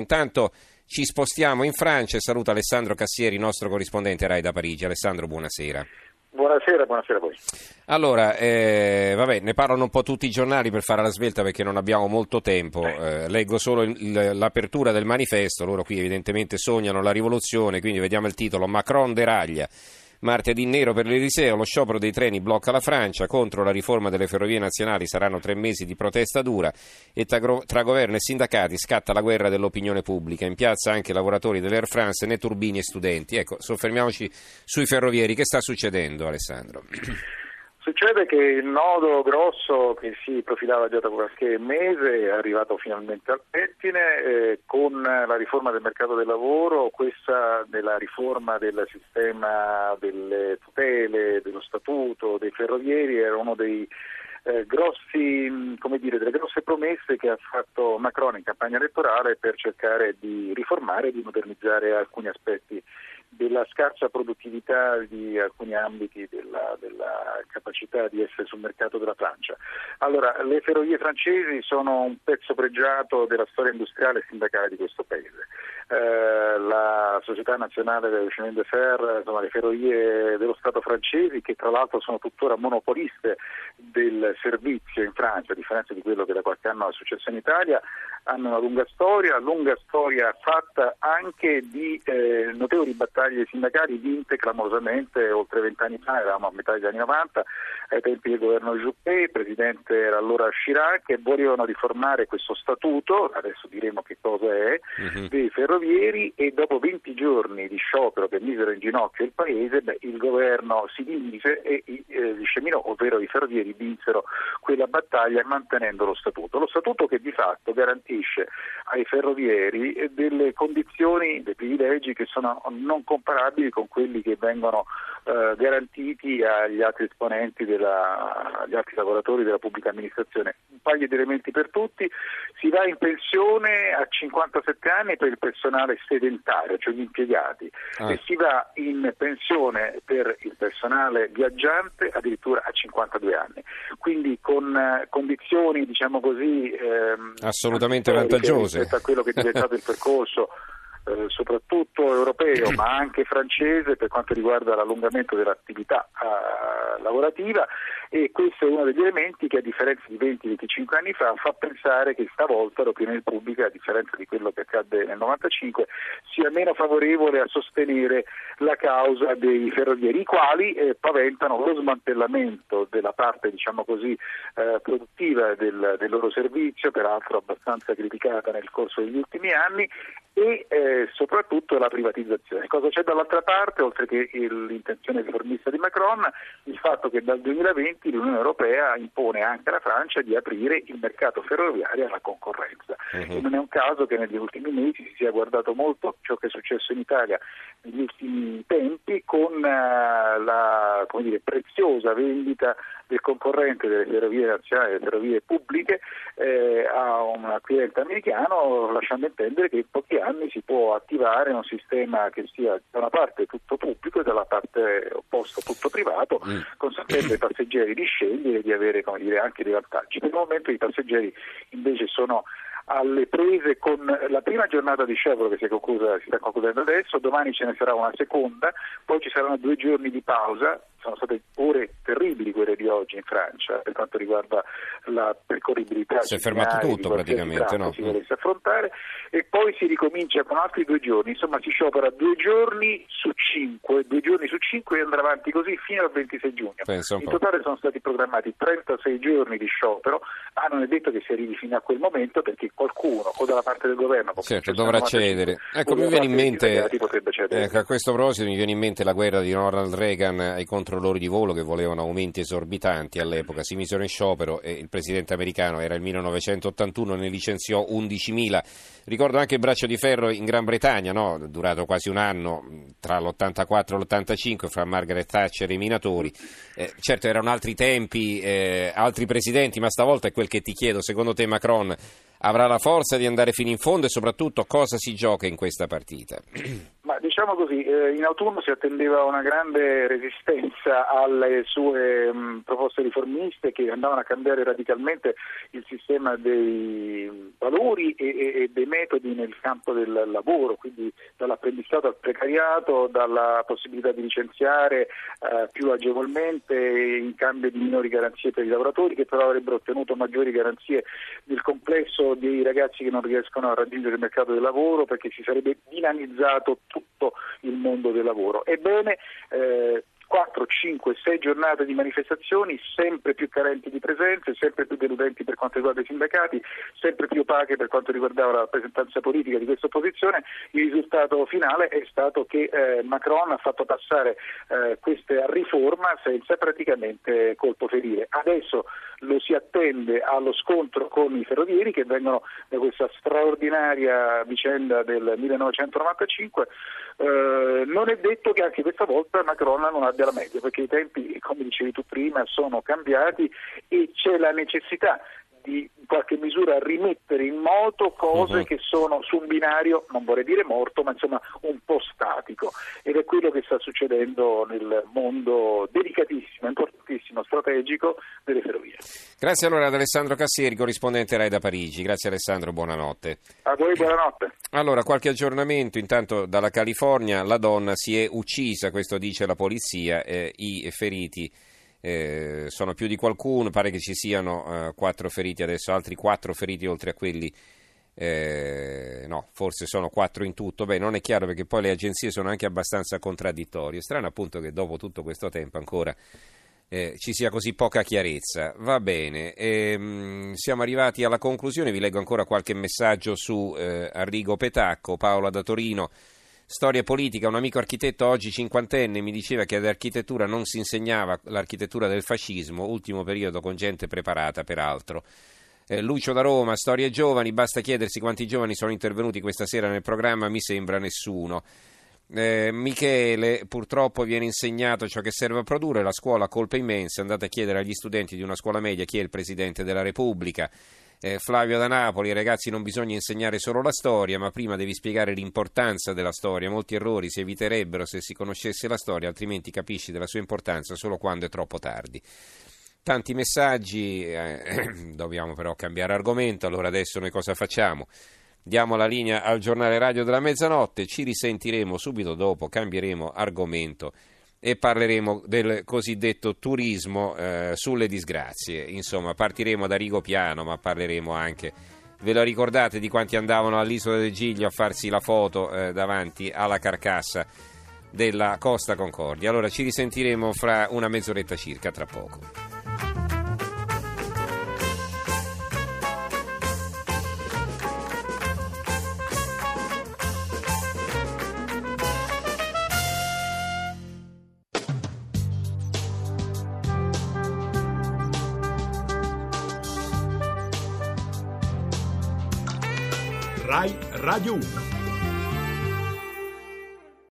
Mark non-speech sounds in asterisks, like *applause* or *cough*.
Intanto ci spostiamo in Francia e saluto Alessandro Cassieri, nostro corrispondente RAI da Parigi. Alessandro, buonasera. Buonasera, buonasera a voi. Allora, eh, vabbè, ne parlano un po' tutti i giornali per fare la svelta perché non abbiamo molto tempo. Eh, leggo solo il, l'apertura del manifesto, loro qui evidentemente sognano la rivoluzione, quindi vediamo il titolo Macron deraglia. Martedì nero per l'Eliseo, lo sciopero dei treni blocca la Francia, contro la riforma delle ferrovie nazionali saranno tre mesi di protesta dura e tra, governo e sindacati scatta la guerra dell'opinione pubblica. In piazza anche lavoratori dell'Air France, né turbini e studenti. Ecco, soffermiamoci sui ferrovieri. Che sta succedendo, Alessandro? Succede che il nodo grosso che si profilava già da qualche mese è arrivato finalmente al pettine eh, con la riforma del mercato del lavoro, questa della riforma del sistema delle tutele, dello statuto, dei ferrovieri era uno dei eh, grossi, dire, delle grosse promesse che ha fatto Macron in campagna elettorale per cercare di riformare e di modernizzare alcuni aspetti della scarsa produttività di alcuni ambiti della, della, capacità di essere sul mercato della Francia. Allora, le ferrovie francesi sono un pezzo pregiato della storia industriale e sindacale di questo paese. Eh, la Società Nazionale del Chemin de Fer, insomma, le ferrovie dello Stato francesi, che tra l'altro sono tuttora monopoliste del servizio in Francia, a differenza di quello che da qualche anno è successo in Italia, hanno una lunga storia, lunga storia fatta anche di eh, notevoli battaglie sindacali vinte clamorosamente oltre vent'anni fa, eravamo a metà degli anni 90, ai tempi del governo Juppé, il presidente era allora Chirac, e volevano riformare questo statuto, adesso diremo che cosa è, uh-huh. dei ferrovieri e dopo 20 giorni di sciopero che misero in ginocchio il paese, beh, il governo si dimise e eh, Cheminot, ovvero i ferrovieri, vinsero quella battaglia mantenendo lo statuto. Lo statuto che di fatto garantisce ai ferrovieri delle condizioni, dei privilegi che sono non comparabili con quelli che vengono eh, garantiti agli altri esponenti, della, agli altri lavoratori della pubblica amministrazione. Un paio di elementi per tutti, si va in pensione a 57 anni per il personale sedentario, cioè gli impiegati, ah. e si va in pensione per il personale viaggiante addirittura a 52 anni. Quindi con eh, condizioni, diciamo così, ehm, assolutamente vantaggiose rispetto a quello che è diventato il *laughs* percorso eh, soprattutto europeo *clears throat* ma anche francese per quanto riguarda l'allungamento dell'attività eh, lavorativa e questo è uno degli elementi che a differenza di 20-25 anni fa fa pensare che stavolta l'opinione pubblica, a differenza di quello che accadde nel 95, sia meno favorevole a sostenere la causa dei ferrovieri, i quali eh, paventano lo smantellamento della parte diciamo così, eh, produttiva del, del, loro servizio, peraltro abbastanza criticata nel corso degli ultimi anni, e eh, soprattutto la privatizzazione. Cosa c'è dall'altra parte, oltre che l'intenzione riformista di Macron? Il fatto che dal 2020 l'Unione Europea impone anche alla Francia di aprire il mercato ferroviario alla concorrenza. Uh-huh. Non è un caso che negli ultimi mesi si sia guardato molto ciò che è successo in Italia negli ultimi tempi con uh, la dire, preziosa vendita del concorrente delle ferrovie nazionali, delle ferrovie pubbliche, eh, a un acquirente americano, lasciando intendere che in pochi anni si può attivare un sistema che sia da una parte tutto pubblico e dalla parte opposta tutto privato, mm. consentendo ai passeggeri di scegliere e di avere dire, anche dei vantaggi. Per il momento i passeggeri invece sono alle prese con la prima giornata di sciopero che si, conclusa, si sta concludendo adesso, domani ce ne sarà una seconda, poi ci saranno due giorni di pausa, sono state ore terribili quelle di oggi in Francia per quanto riguarda la percorribilità. Si è fermato tutto praticamente, no? Si volesse affrontare e poi si ricomincia con altri due giorni, insomma si sciopera due giorni su cinque, due giorni su cinque e andrà avanti così fino al 26 giugno. In totale sono stati programmati 36 giorni di sciopero, ma non è detto che si arrivi fino a quel momento perché qualcuno o dalla parte del governo certo, dovrà cedere. Ecco, mi viene in mente, ecco, a questo proposito mi viene in mente la guerra di Ronald Reagan ai controllori di volo che volevano aumenti esorbitanti all'epoca, si misero in sciopero e il presidente americano era il 1981, ne licenziò 11.000. Ricordo anche il braccio di ferro in Gran Bretagna, no? durato quasi un anno tra l'84 e l'85 fra Margaret Thatcher e i minatori. Eh, certo erano altri tempi, eh, altri presidenti, ma stavolta è quel che ti chiedo, secondo te Macron avrà la forza di andare fino in fondo e soprattutto cosa si gioca in questa partita? *clears throat* Ma diciamo così, eh, in autunno si attendeva una grande resistenza alle sue mh, proposte riformiste che andavano a cambiare radicalmente il sistema dei valori e, e, e dei metodi nel campo del lavoro, quindi dall'apprendistato al precariato, dalla possibilità di licenziare eh, più agevolmente in cambio di minori garanzie per i lavoratori che però avrebbero ottenuto maggiori garanzie nel complesso dei ragazzi che non riescono a raggiungere il mercato del lavoro perché si sarebbe dinamizzato tutto il mondo del lavoro. Ebbene, eh, 4, 5, 6 giornate di manifestazioni sempre più carenti di presenze, sempre più deludenti per quanto riguarda i sindacati, sempre più opache per quanto riguardava la rappresentanza politica di questa opposizione. Il risultato finale è stato che eh, Macron ha fatto passare eh, questa riforma senza praticamente colpo ferire. Adesso lo si attende allo scontro con i ferrovieri che vengono da questa straordinaria vicenda del 1995. Eh, non è detto che anche questa volta Macron non abbia la meglio, perché i tempi, come dicevi tu prima, sono cambiati e c'è la necessità di in qualche misura rimettere in moto cose uh-huh. che sono su un binario, non vorrei dire morto, ma insomma un po' statico. Ed è quello che sta succedendo nel mondo delicatissimo, importantissimo, strategico delle ferrovie. Grazie allora ad Alessandro Cassieri, corrispondente RAI da Parigi. Grazie Alessandro, buonanotte. A voi buonanotte. Allora, qualche aggiornamento. Intanto dalla California la donna si è uccisa, questo dice la polizia, eh, i feriti eh, sono più di qualcuno, pare che ci siano eh, quattro feriti adesso, altri quattro feriti oltre a quelli, eh, no, forse sono quattro in tutto, beh non è chiaro perché poi le agenzie sono anche abbastanza contraddittorie, strano appunto che dopo tutto questo tempo ancora eh, ci sia così poca chiarezza. Va bene, ehm, siamo arrivati alla conclusione, vi leggo ancora qualche messaggio su eh, Arrigo Petacco, Paola da Torino. Storia politica, un amico architetto oggi cinquantenne mi diceva che ad architettura non si insegnava l'architettura del fascismo, ultimo periodo con gente preparata peraltro. Eh, Lucio da Roma, storie giovani, basta chiedersi quanti giovani sono intervenuti questa sera nel programma, mi sembra nessuno. Eh, Michele, purtroppo viene insegnato ciò che serve a produrre, la scuola ha colpe immense, andate a chiedere agli studenti di una scuola media chi è il Presidente della Repubblica. Eh, Flavio da Napoli, ragazzi non bisogna insegnare solo la storia, ma prima devi spiegare l'importanza della storia. Molti errori si eviterebbero se si conoscesse la storia, altrimenti capisci della sua importanza solo quando è troppo tardi. Tanti messaggi, eh, *clears throat* dobbiamo però cambiare argomento, allora adesso noi cosa facciamo? Diamo la linea al giornale radio della mezzanotte, ci risentiremo subito dopo, cambieremo argomento e parleremo del cosiddetto turismo eh, sulle disgrazie. Insomma, partiremo da Rigo Piano, ma parleremo anche, ve lo ricordate, di quanti andavano all'isola del Giglio a farsi la foto eh, davanti alla carcassa della Costa Concordia. Allora ci risentiremo fra una mezz'oretta circa, tra poco. Rai Radio 1.